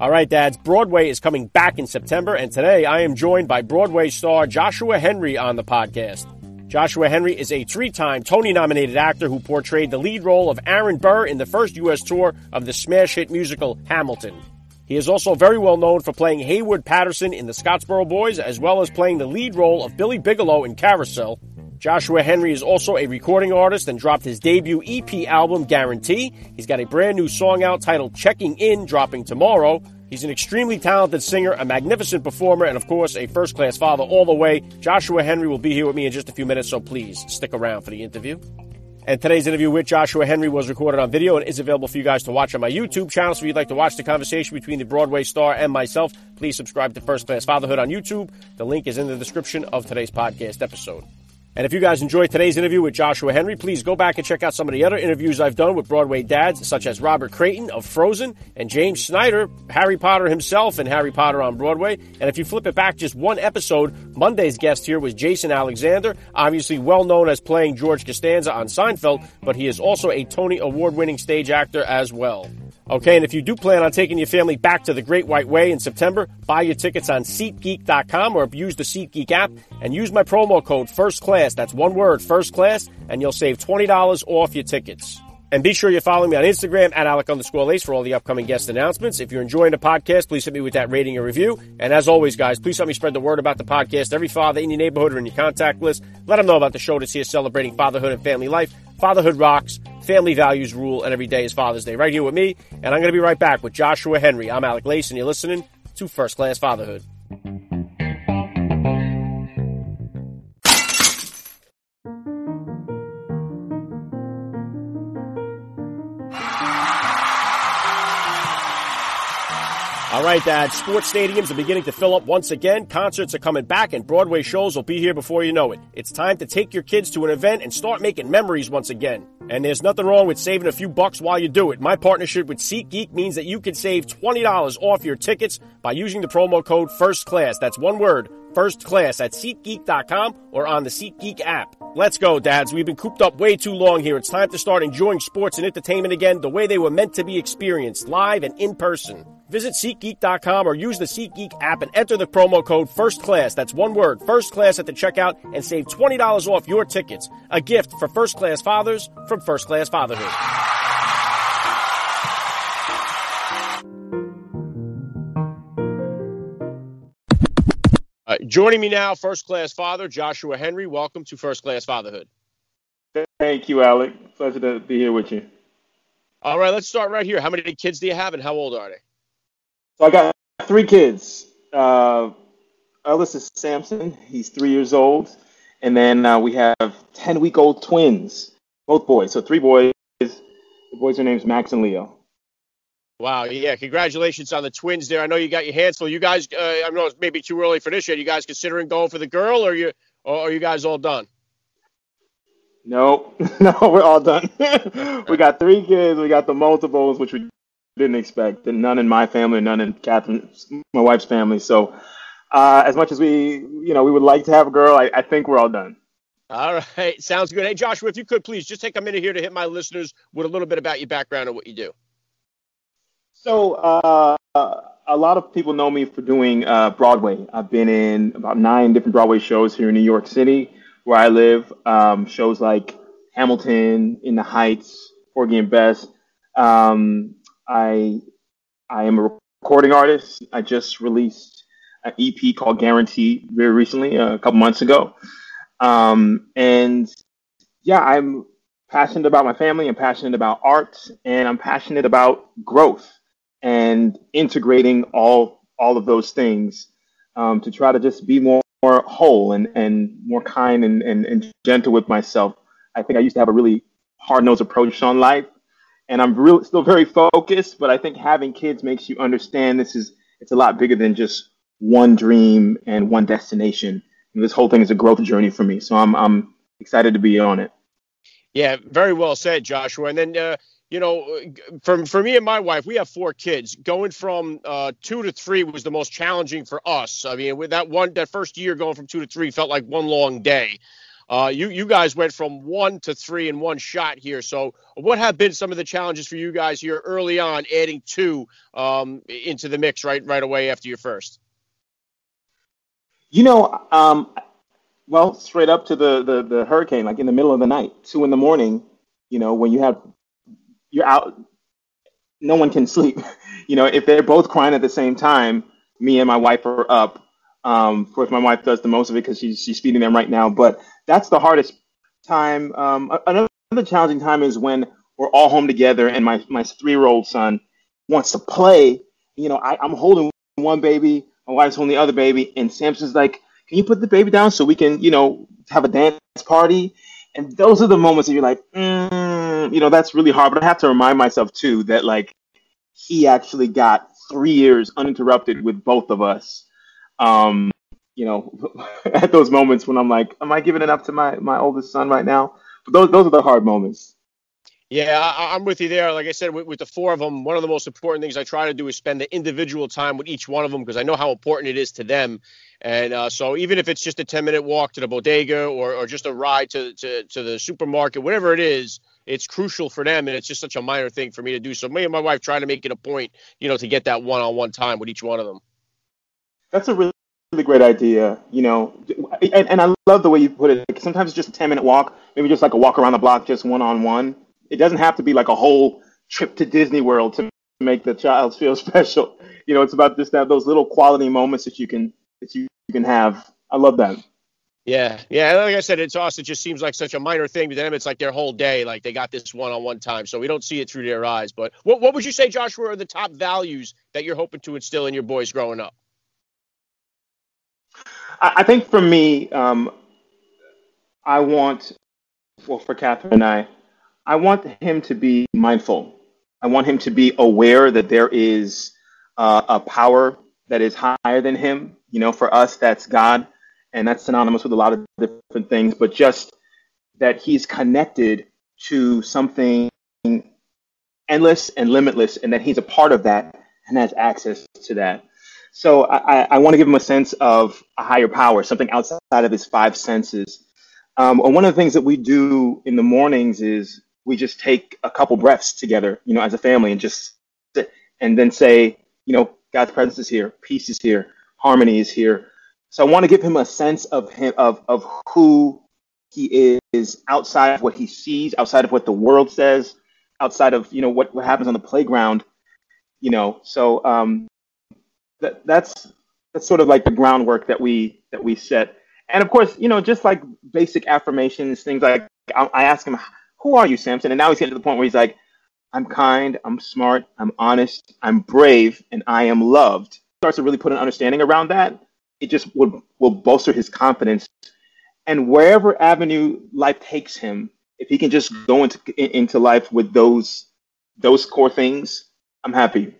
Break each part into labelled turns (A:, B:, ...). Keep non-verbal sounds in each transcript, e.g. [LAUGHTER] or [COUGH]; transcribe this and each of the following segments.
A: All right, dads, Broadway is coming back in September, and today I am joined by Broadway star Joshua Henry on the podcast. Joshua Henry is a three time Tony nominated actor who portrayed the lead role of Aaron Burr in the first U.S. tour of the smash hit musical Hamilton. He is also very well known for playing Haywood Patterson in the Scottsboro Boys, as well as playing the lead role of Billy Bigelow in Carousel. Joshua Henry is also a recording artist and dropped his debut EP album, Guarantee. He's got a brand new song out titled Checking In, dropping tomorrow. He's an extremely talented singer, a magnificent performer, and of course, a first class father all the way. Joshua Henry will be here with me in just a few minutes, so please stick around for the interview. And today's interview with Joshua Henry was recorded on video and is available for you guys to watch on my YouTube channel. So if you'd like to watch the conversation between the Broadway star and myself, please subscribe to First Class Fatherhood on YouTube. The link is in the description of today's podcast episode. And if you guys enjoyed today's interview with Joshua Henry, please go back and check out some of the other interviews I've done with Broadway dads, such as Robert Creighton of Frozen and James Snyder, Harry Potter himself, and Harry Potter on Broadway. And if you flip it back just one episode, Monday's guest here was Jason Alexander, obviously well known as playing George Costanza on Seinfeld, but he is also a Tony Award winning stage actor as well. Okay, and if you do plan on taking your family back to the Great White Way in September, buy your tickets on SeatGeek.com or use the SeatGeek app and use my promo code First Class. That's one word, First Class, and you'll save $20 off your tickets. And be sure you're following me on Instagram at Alec underscore Lace for all the upcoming guest announcements. If you're enjoying the podcast, please hit me with that rating and review. And as always, guys, please help me spread the word about the podcast. Every father in your neighborhood or in your contact list, let them know about the show that's here celebrating fatherhood and family life. Fatherhood rocks, family values rule, and every day is Father's Day. Right here with me, and I'm going to be right back with Joshua Henry. I'm Alec Lace, and you're listening to First Class Fatherhood. All right, Dad. Sports stadiums are beginning to fill up once again. Concerts are coming back, and Broadway shows will be here before you know it. It's time to take your kids to an event and start making memories once again. And there's nothing wrong with saving a few bucks while you do it. My partnership with SeatGeek means that you can save $20 off your tickets by using the promo code FIRST CLASS. That's one word, first class at SeatGeek.com or on the SeatGeek app. Let's go, dads. We've been cooped up way too long here. It's time to start enjoying sports and entertainment again the way they were meant to be experienced, live and in person. Visit SeatGeek.com or use the SeatGeek app and enter the promo code First Class. That's one word, First Class at the checkout, and save $20 off your tickets. A gift for first class fathers from First Class Fatherhood. Uh, joining me now, first class father Joshua Henry. Welcome to First Class Fatherhood.
B: Thank you, Alec. Pleasure to be here with you.
A: All right, let's start right here. How many kids do you have, and how old are they?
B: So I got three kids. Uh, eldest is Samson. He's three years old, and then uh, we have ten-week-old twins, both boys. So three boys. The boys' are names Max and Leo.
A: Wow, yeah, congratulations on the twins there. I know you got your hands full. You guys, uh, I know it's maybe too early for this yet. You guys considering going for the girl, or you, or are you guys all done?
B: Nope, [LAUGHS] no, we're all done. [LAUGHS] we got three kids. We got the multiples, which we didn't expect, and none in my family, none in Catherine's, my wife's family. So, uh, as much as we, you know, we would like to have a girl, I, I think we're all done.
A: All right, sounds good. Hey, Joshua, if you could please just take a minute here to hit my listeners with a little bit about your background and what you do.
B: So, uh, a lot of people know me for doing uh, Broadway. I've been in about nine different Broadway shows here in New York City, where I live. Um, shows like Hamilton, In the Heights, Porgy and Bess. Um, I I am a recording artist. I just released an EP called Guarantee very recently, a couple months ago. Um, and yeah, I'm passionate about my family. I'm passionate about art, and I'm passionate about growth and integrating all all of those things um, to try to just be more, more whole and, and more kind and, and, and gentle with myself. I think I used to have a really hard nosed approach on life, and I'm really still very focused. But I think having kids makes you understand this is it's a lot bigger than just one dream and one destination. And this whole thing is a growth journey for me. So I'm I'm excited to be on it.
A: Yeah, very well said, Joshua. And then uh, you know, for for me and my wife, we have four kids. Going from uh, two to three was the most challenging for us. I mean, with that one, that first year going from two to three felt like one long day. Uh, you you guys went from one to three in one shot here. So, what have been some of the challenges for you guys here early on, adding two um, into the mix right right away after your first?
B: You know, um, well, straight up to the, the the hurricane, like in the middle of the night, two in the morning. You know, when you have you're out, no one can [LAUGHS] sleep. you know, if they're both crying at the same time, me and my wife are up. Um, of course, my wife does the most of it because she's she's feeding them right now. But that's the hardest time. Um, another, another challenging time is when we're all home together and my, my three year old son wants to play. You know, I, I'm holding one baby, my wife's holding the other baby, and Samson's like, Can you put the baby down so we can, you know, have a dance party? And those are the moments that you're like, mm, you know, that's really hard. But I have to remind myself too that like he actually got three years uninterrupted with both of us. Um, you know, [LAUGHS] at those moments when I'm like, am I giving it up to my my oldest son right now? But those those are the hard moments.
A: Yeah, I, am with you there. Like I said, with, with, the four of them, one of the most important things I try to do is spend the individual time with each one of them because I know how important it is to them. And uh, so even if it's just a 10 minute walk to the bodega or, or just a ride to, to, to the supermarket, whatever it is, it's crucial for them. And it's just such a minor thing for me to do. So me and my wife try to make it a point, you know, to get that one on one time with each one of them.
B: That's a really really great idea. You know, and, and I love the way you put it. Sometimes it's just a ten minute walk, maybe just like a walk around the block, just one on one. It doesn't have to be like a whole trip to Disney World to make the child feel [LAUGHS] special. You know, it's about just that those little quality moments that you can that you, you can have. I love that.
A: Yeah, yeah. Like I said, it's also it just seems like such a minor thing to them. It's like their whole day, like they got this one-on-one time, so we don't see it through their eyes. But what what would you say, Joshua, are the top values that you're hoping to instill in your boys growing up?
B: I, I think for me, um, I want, well, for Catherine and I, I want him to be mindful. I want him to be aware that there is uh, a power that is higher than him. You know, for us, that's God, and that's synonymous with a lot of different things, but just that he's connected to something endless and limitless, and that he's a part of that and has access to that. So I, I want to give him a sense of a higher power, something outside of his five senses. Um, and one of the things that we do in the mornings is we just take a couple breaths together, you know, as a family, and just sit and then say, you know, God's presence is here, peace is here, harmony is here. So I want to give him a sense of him of of who he is outside of what he sees, outside of what the world says, outside of you know what, what happens on the playground. You know, so um, that that's that's sort of like the groundwork that we that we set. And of course, you know, just like basic affirmations, things like I, I ask him, "Who are you, Samson?" And now he's getting to the point where he's like, "I'm kind, I'm smart, I'm honest, I'm brave, and I am loved." Starts to really put an understanding around that. It just will will bolster his confidence. And wherever avenue life takes him, if he can just go into into life with those those core things, I'm happy.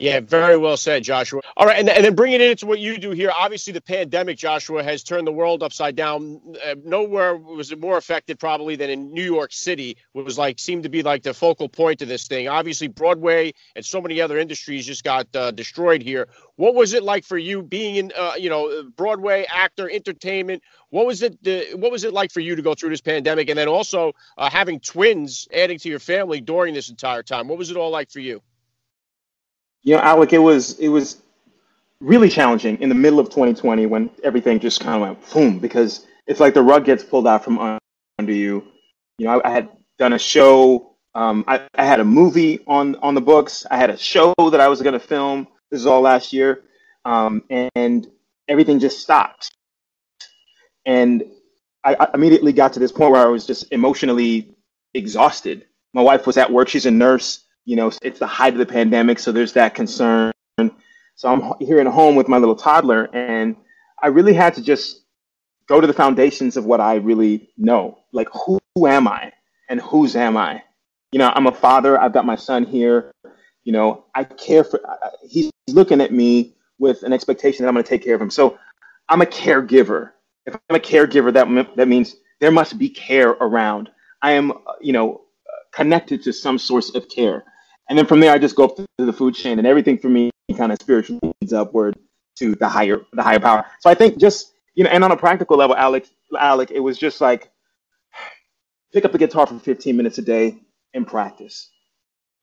A: Yeah, very well said, Joshua. All right, and, and then bringing it into what you do here, obviously the pandemic, Joshua, has turned the world upside down. Uh, nowhere was it more affected probably than in New York City, It was like seemed to be like the focal point of this thing. Obviously, Broadway and so many other industries just got uh, destroyed here. What was it like for you being in, uh, you know, Broadway actor, entertainment? What was it? The, what was it like for you to go through this pandemic, and then also uh, having twins adding to your family during this entire time? What was it all like for you?
B: You know, Alec, it was it was really challenging in the middle of 2020 when everything just kind of went boom because it's like the rug gets pulled out from under you. You know, I, I had done a show. Um, I, I, had a movie on on the books. I had a show that I was going to film. This is all last year, um, and everything just stopped. And I, I immediately got to this point where I was just emotionally exhausted. My wife was at work; she's a nurse you know, it's the height of the pandemic, so there's that concern. So I'm here at home with my little toddler, and I really had to just go to the foundations of what I really know. Like, who, who am I, and whose am I? You know, I'm a father. I've got my son here. You know, I care for. He's looking at me with an expectation that I'm going to take care of him. So I'm a caregiver. If I'm a caregiver, that that means there must be care around. I am, uh, you know, uh, connected to some source of care. And then from there, I just go up to the food chain, and everything for me kind of spiritually leads upward to the higher, the higher power. So I think just you know, and on a practical level, Alex, Alec, it was just like pick up the guitar for 15 minutes a day and practice,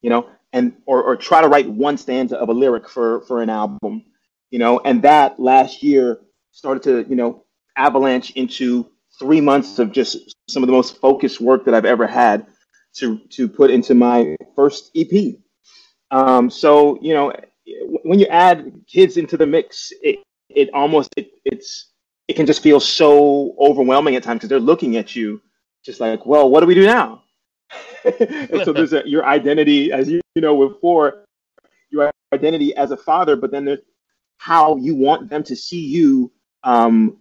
B: you know, and or or try to write one stanza of a lyric for for an album, you know, and that last year started to you know avalanche into three months of just some of the most focused work that I've ever had to to put into my first EP. Um, so you know, when you add kids into the mix, it it almost it, it's it can just feel so overwhelming at times because they're looking at you just like, well, what do we do now? [LAUGHS] and so there's a, your identity, as you, you know, before your identity as a father, but then there's how you want them to see you um,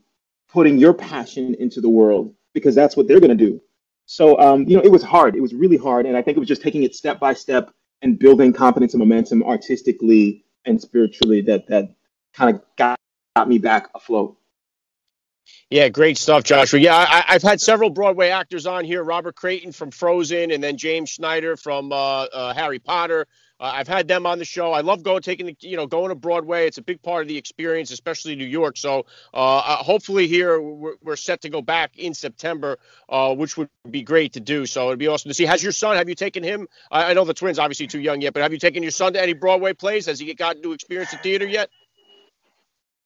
B: putting your passion into the world because that's what they're going to do. So, um, you know, it was hard. It was really hard. And I think it was just taking it step by step and building confidence and momentum artistically and spiritually that, that kind of got, got me back afloat.
A: Yeah, great stuff, Joshua. Yeah, I, have had several Broadway actors on here: Robert Creighton from Frozen, and then James Snyder from uh, uh, Harry Potter. Uh, I've had them on the show. I love going, taking the, you know, going to Broadway. It's a big part of the experience, especially New York. So uh, uh, hopefully here we're, we're, set to go back in September, uh, which would be great to do. So it'd be awesome to see. Has your son? Have you taken him? I, I know the twins obviously too young yet, but have you taken your son to any Broadway plays? Has he gotten to experience the theater yet?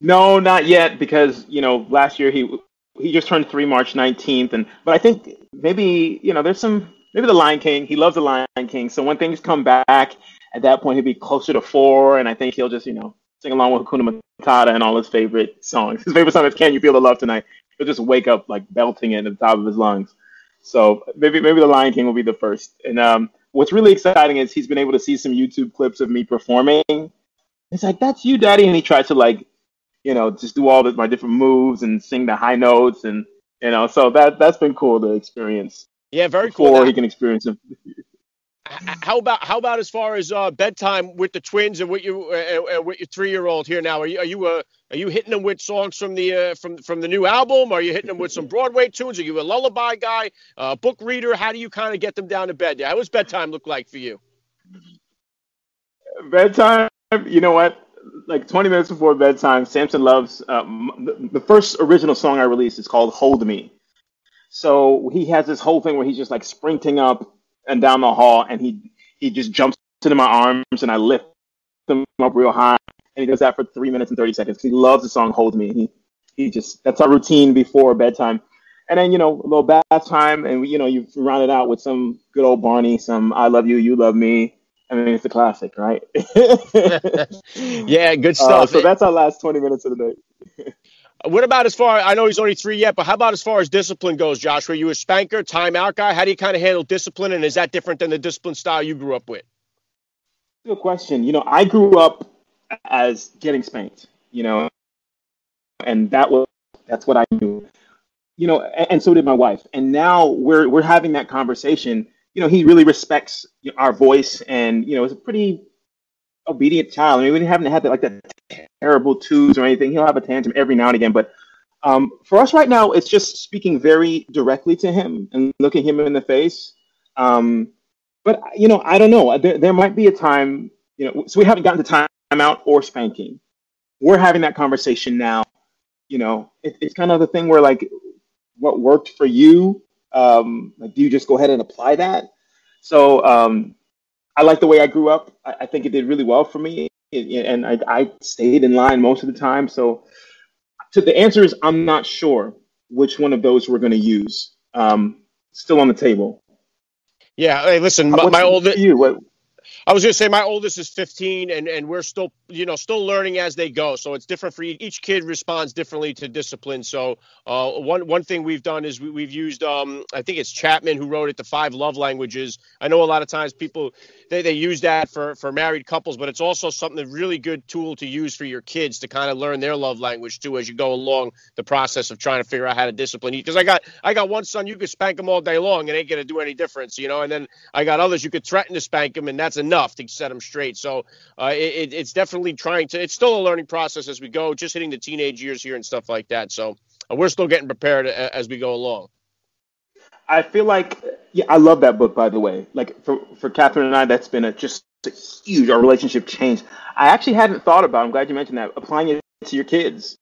B: No, not yet, because you know last year he he just turned three March nineteenth, and but I think maybe you know there's some maybe the Lion King. He loves the Lion King, so when things come back, at that point he'll be closer to four, and I think he'll just you know sing along with Hakuna Matata and all his favorite songs. His favorite song is "Can You Feel the Love Tonight." He'll just wake up like belting it at the top of his lungs. So maybe maybe the Lion King will be the first. And um, what's really exciting is he's been able to see some YouTube clips of me performing. It's like that's you, Daddy, and he tries to like you know, just do all the, my different moves and sing the high notes and you know, so that that's been cool to experience.
A: Yeah, very
B: cool.
A: Before
B: he can experience them. [LAUGHS]
A: How about how about as far as uh, bedtime with the twins and with you uh, uh, with your three year old here now? Are you are you uh, are you hitting them with songs from the uh, from from the new album? Are you hitting them with some Broadway tunes? Are you a lullaby guy, uh, book reader? How do you kind of get them down to bed? How does bedtime look like for you?
B: Bedtime, you know what? like 20 minutes before bedtime, Samson Loves the, first original song I released is called "Hold Me." So he has this whole thing where he's just like sprinting up and down the hall, and he he just jumps into my arms, and I lift him up real high, and he does that for three minutes and 30 seconds. He loves the song "Hold Me." He he just that's our routine before bedtime, and then you know a little bath time, and we, you know you round it out with some good old Barney, some "I Love You, You Love Me." I mean, it's a classic, right? [LAUGHS] [LAUGHS]
A: yeah, good uh, stuff.
B: Uh, so that's our last 20 minutes of the day. [LAUGHS]
A: what about as far? I know he's only three yet, but how about as far as discipline goes, Josh? Were you a spanker, timeout guy? How do you kind of handle discipline, and is that different than the discipline style you grew up with?
B: Good question. You know, I grew up as getting spanked. You know, and that was that's what I knew. You know, and, and so did my wife. And now we're we're having that conversation you know, he really respects our voice and, you know, it's a pretty obedient child. I mean, we haven't had that, like that terrible twos or anything. He'll have a tantrum every now and again. But um, for us right now, it's just speaking very directly to him and looking him in the face. Um, but, you know, I don't know. There, there might be a time, you know, so we haven't gotten to timeout or spanking. We're having that conversation now. You know, it, it's kind of the thing where, like, what worked for you um, like, do you just go ahead and apply that? So um, I like the way I grew up. I, I think it did really well for me, and I, I, stayed in line most of the time. So, to the answer is I'm not sure which one of those we're going to use. Um, still on the table.
A: Yeah. Hey, listen, my, my old
B: you what
A: I was going to say my oldest is 15, and and we're still you know still learning as they go. So it's different for each each kid responds differently to discipline. So uh, one one thing we've done is we, have used um, I think it's Chapman who wrote it, the five love languages. I know a lot of times people they, they use that for for married couples, but it's also something a really good tool to use for your kids to kind of learn their love language too as you go along the process of trying to figure out how to discipline. you. Because I got I got one son you could spank him all day long and ain't gonna do any difference, you know, and then I got others you could threaten to spank him and that's enough to set him straight. So uh, it, it's definitely definitely trying to. It's still a learning process as we go, just hitting the teenage years here and stuff like that. So uh, we're still getting prepared as we go along.
B: I feel like yeah, I love that book by the way. Like for for Catherine and I, that's been a just a huge our relationship changed. I actually hadn't thought about. I'm glad you mentioned that applying it to your kids.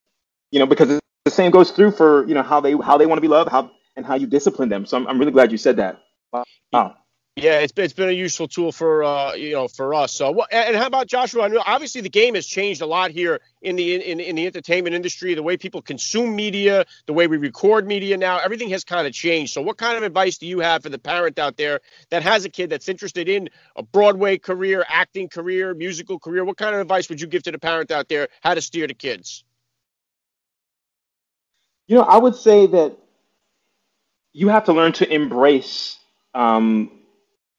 B: You know, because the same goes through for you know how they how they want to be loved, how and how you discipline them. So I'm, I'm really glad you said that. Wow.
A: Yeah, it's been, it's been a useful tool for uh, you know for us. So, and how about Joshua? I know obviously the game has changed a lot here in the in, in the entertainment industry. The way people consume media, the way we record media now, everything has kind of changed. So, what kind of advice do you have for the parent out there that has a kid that's interested in a Broadway career, acting career, musical career? What kind of advice would you give to the parent out there how to steer the kids?
B: You know, I would say that you have to learn to embrace. Um,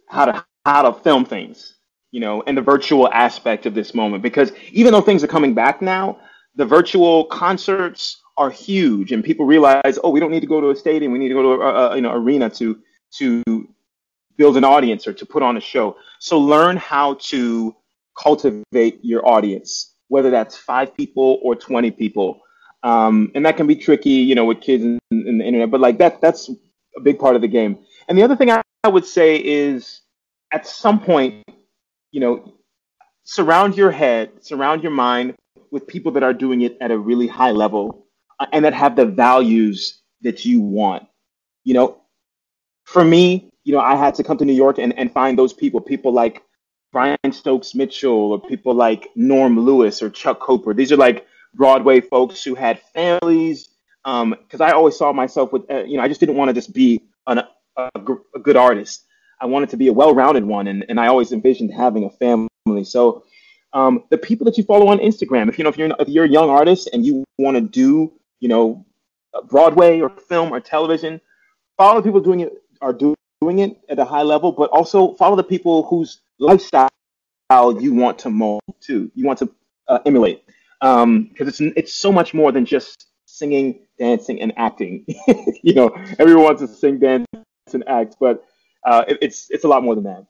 B: how to how to film things, you know, and the virtual aspect of this moment. Because even though things are coming back now, the virtual concerts are huge, and people realize, oh, we don't need to go to a stadium, we need to go to a, a you know arena to to build an audience or to put on a show. So learn how to cultivate your audience, whether that's five people or twenty people. Um, and that can be tricky, you know, with kids and, and the internet. But like that, that's a big part of the game. And the other thing I, I would say is at some point, you know, surround your head, surround your mind with people that are doing it at a really high level uh, and that have the values that you want. You know, for me, you know, I had to come to New York and, and find those people, people like Brian Stokes Mitchell or people like Norm Lewis or Chuck Cooper. These are like Broadway folks who had families. Because um, I always saw myself with, uh, you know, I just didn't want to just be an, a, a good artist. I wanted to be a well-rounded one, and, and I always envisioned having a family. So um, the people that you follow on Instagram, if you know if you're if you're a young artist and you want to do you know Broadway or film or television, follow the people doing it are do, doing it at a high level, but also follow the people whose lifestyle you want to mold too. You want to uh, emulate because um, it's it's so much more than just singing, dancing, and acting. [LAUGHS] you know, everyone wants to sing, dance, and act, but uh, it, it's it's a lot more than that.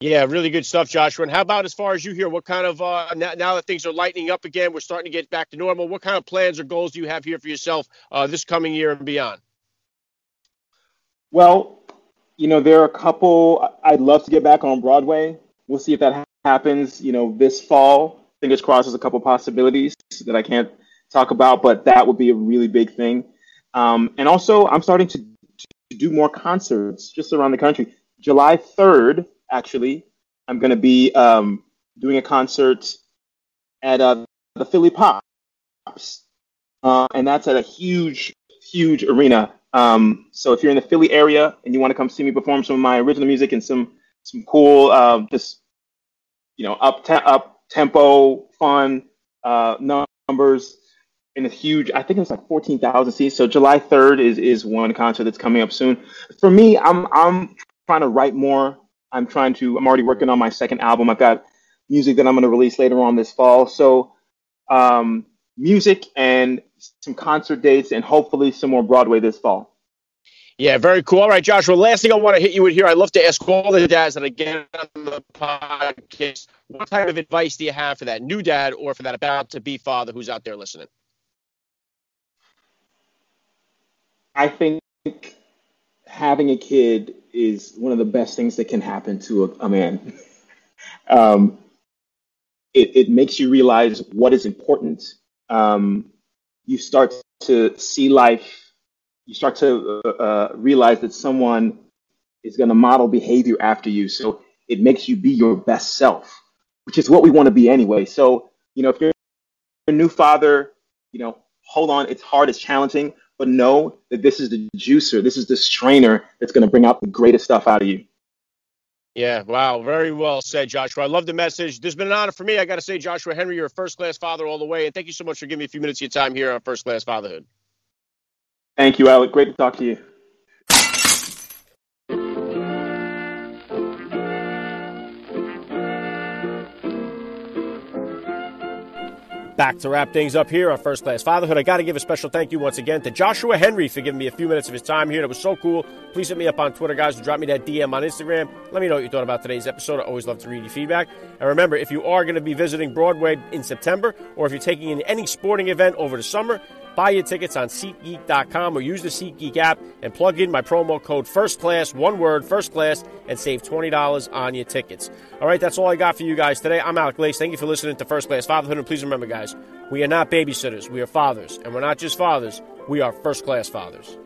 A: Yeah, really good stuff, Joshua. And how about as far as you hear, what kind of uh, now, now, that things are lightening up again, we're starting to get back to normal. What kind of plans or goals do you have here for yourself uh, this coming year and beyond?
B: Well, you know, there are a couple. I'd love to get back on Broadway. We'll see if that happens. You know, this fall. Fingers crossed. There's a couple possibilities that I can't talk about, but that would be a really big thing. Um, and also, I'm starting to to do more concerts just around the country. July 3rd, actually, I'm going to be um, doing a concert at uh, the Philly Pops. Uh, and that's at a huge, huge arena. Um, so if you're in the Philly area and you want to come see me perform some of my original music and some some cool, uh, just you know, up te- up tempo, fun uh, numbers, in a huge, I think it's like 14,000 seats. So July 3rd is is one concert that's coming up soon. For me, I'm I'm trying to write more. I'm trying to. I'm already working on my second album. I've got music that I'm going to release later on this fall. So um, music and some concert dates, and hopefully some more Broadway this fall.
A: Yeah, very cool. All right, Joshua. Last thing I want to hit you with here, I'd love to ask all the dads that I get on the podcast, what type of advice do you have for that new dad or for that about to be father who's out there listening?
B: I think having a kid is one of the best things that can happen to a, a man. [LAUGHS] um, it, it, makes you realize what is important. Um, you start to see life. You start to uh, uh, realize that someone is going to model behavior after you. So it makes you be your best self, which is what we want to be anyway. So, you know, if you're a new father, you know, hold on, it's hard, it's challenging, but know that this is the juicer, this is the strainer that's going to bring out the greatest stuff out of you.
A: Yeah, wow, very well said, Joshua. I love the message. This has been an honor for me. I got to say, Joshua Henry, you're a first class father all the way, and thank you so much for giving me a few minutes of your time here on First Class Fatherhood.
B: Thank you, Alec. Great to talk to you.
A: Back to wrap things up here on First Class Fatherhood. I got to give a special thank you once again to Joshua Henry for giving me a few minutes of his time here. That was so cool. Please hit me up on Twitter, guys, or drop me that DM on Instagram. Let me know what you thought about today's episode. I always love to read your feedback. And remember, if you are going to be visiting Broadway in September, or if you're taking in any sporting event over the summer, buy your tickets on SeatGeek.com or use the SeatGeek app and plug in my promo code First Class, one word, First Class, and save twenty dollars on your tickets. All right, that's all I got for you guys today. I'm Alec Lace. Thank you for listening to First Class Fatherhood, and please remember, guys, we are not babysitters. We are fathers, and we're not just fathers. We are first class fathers.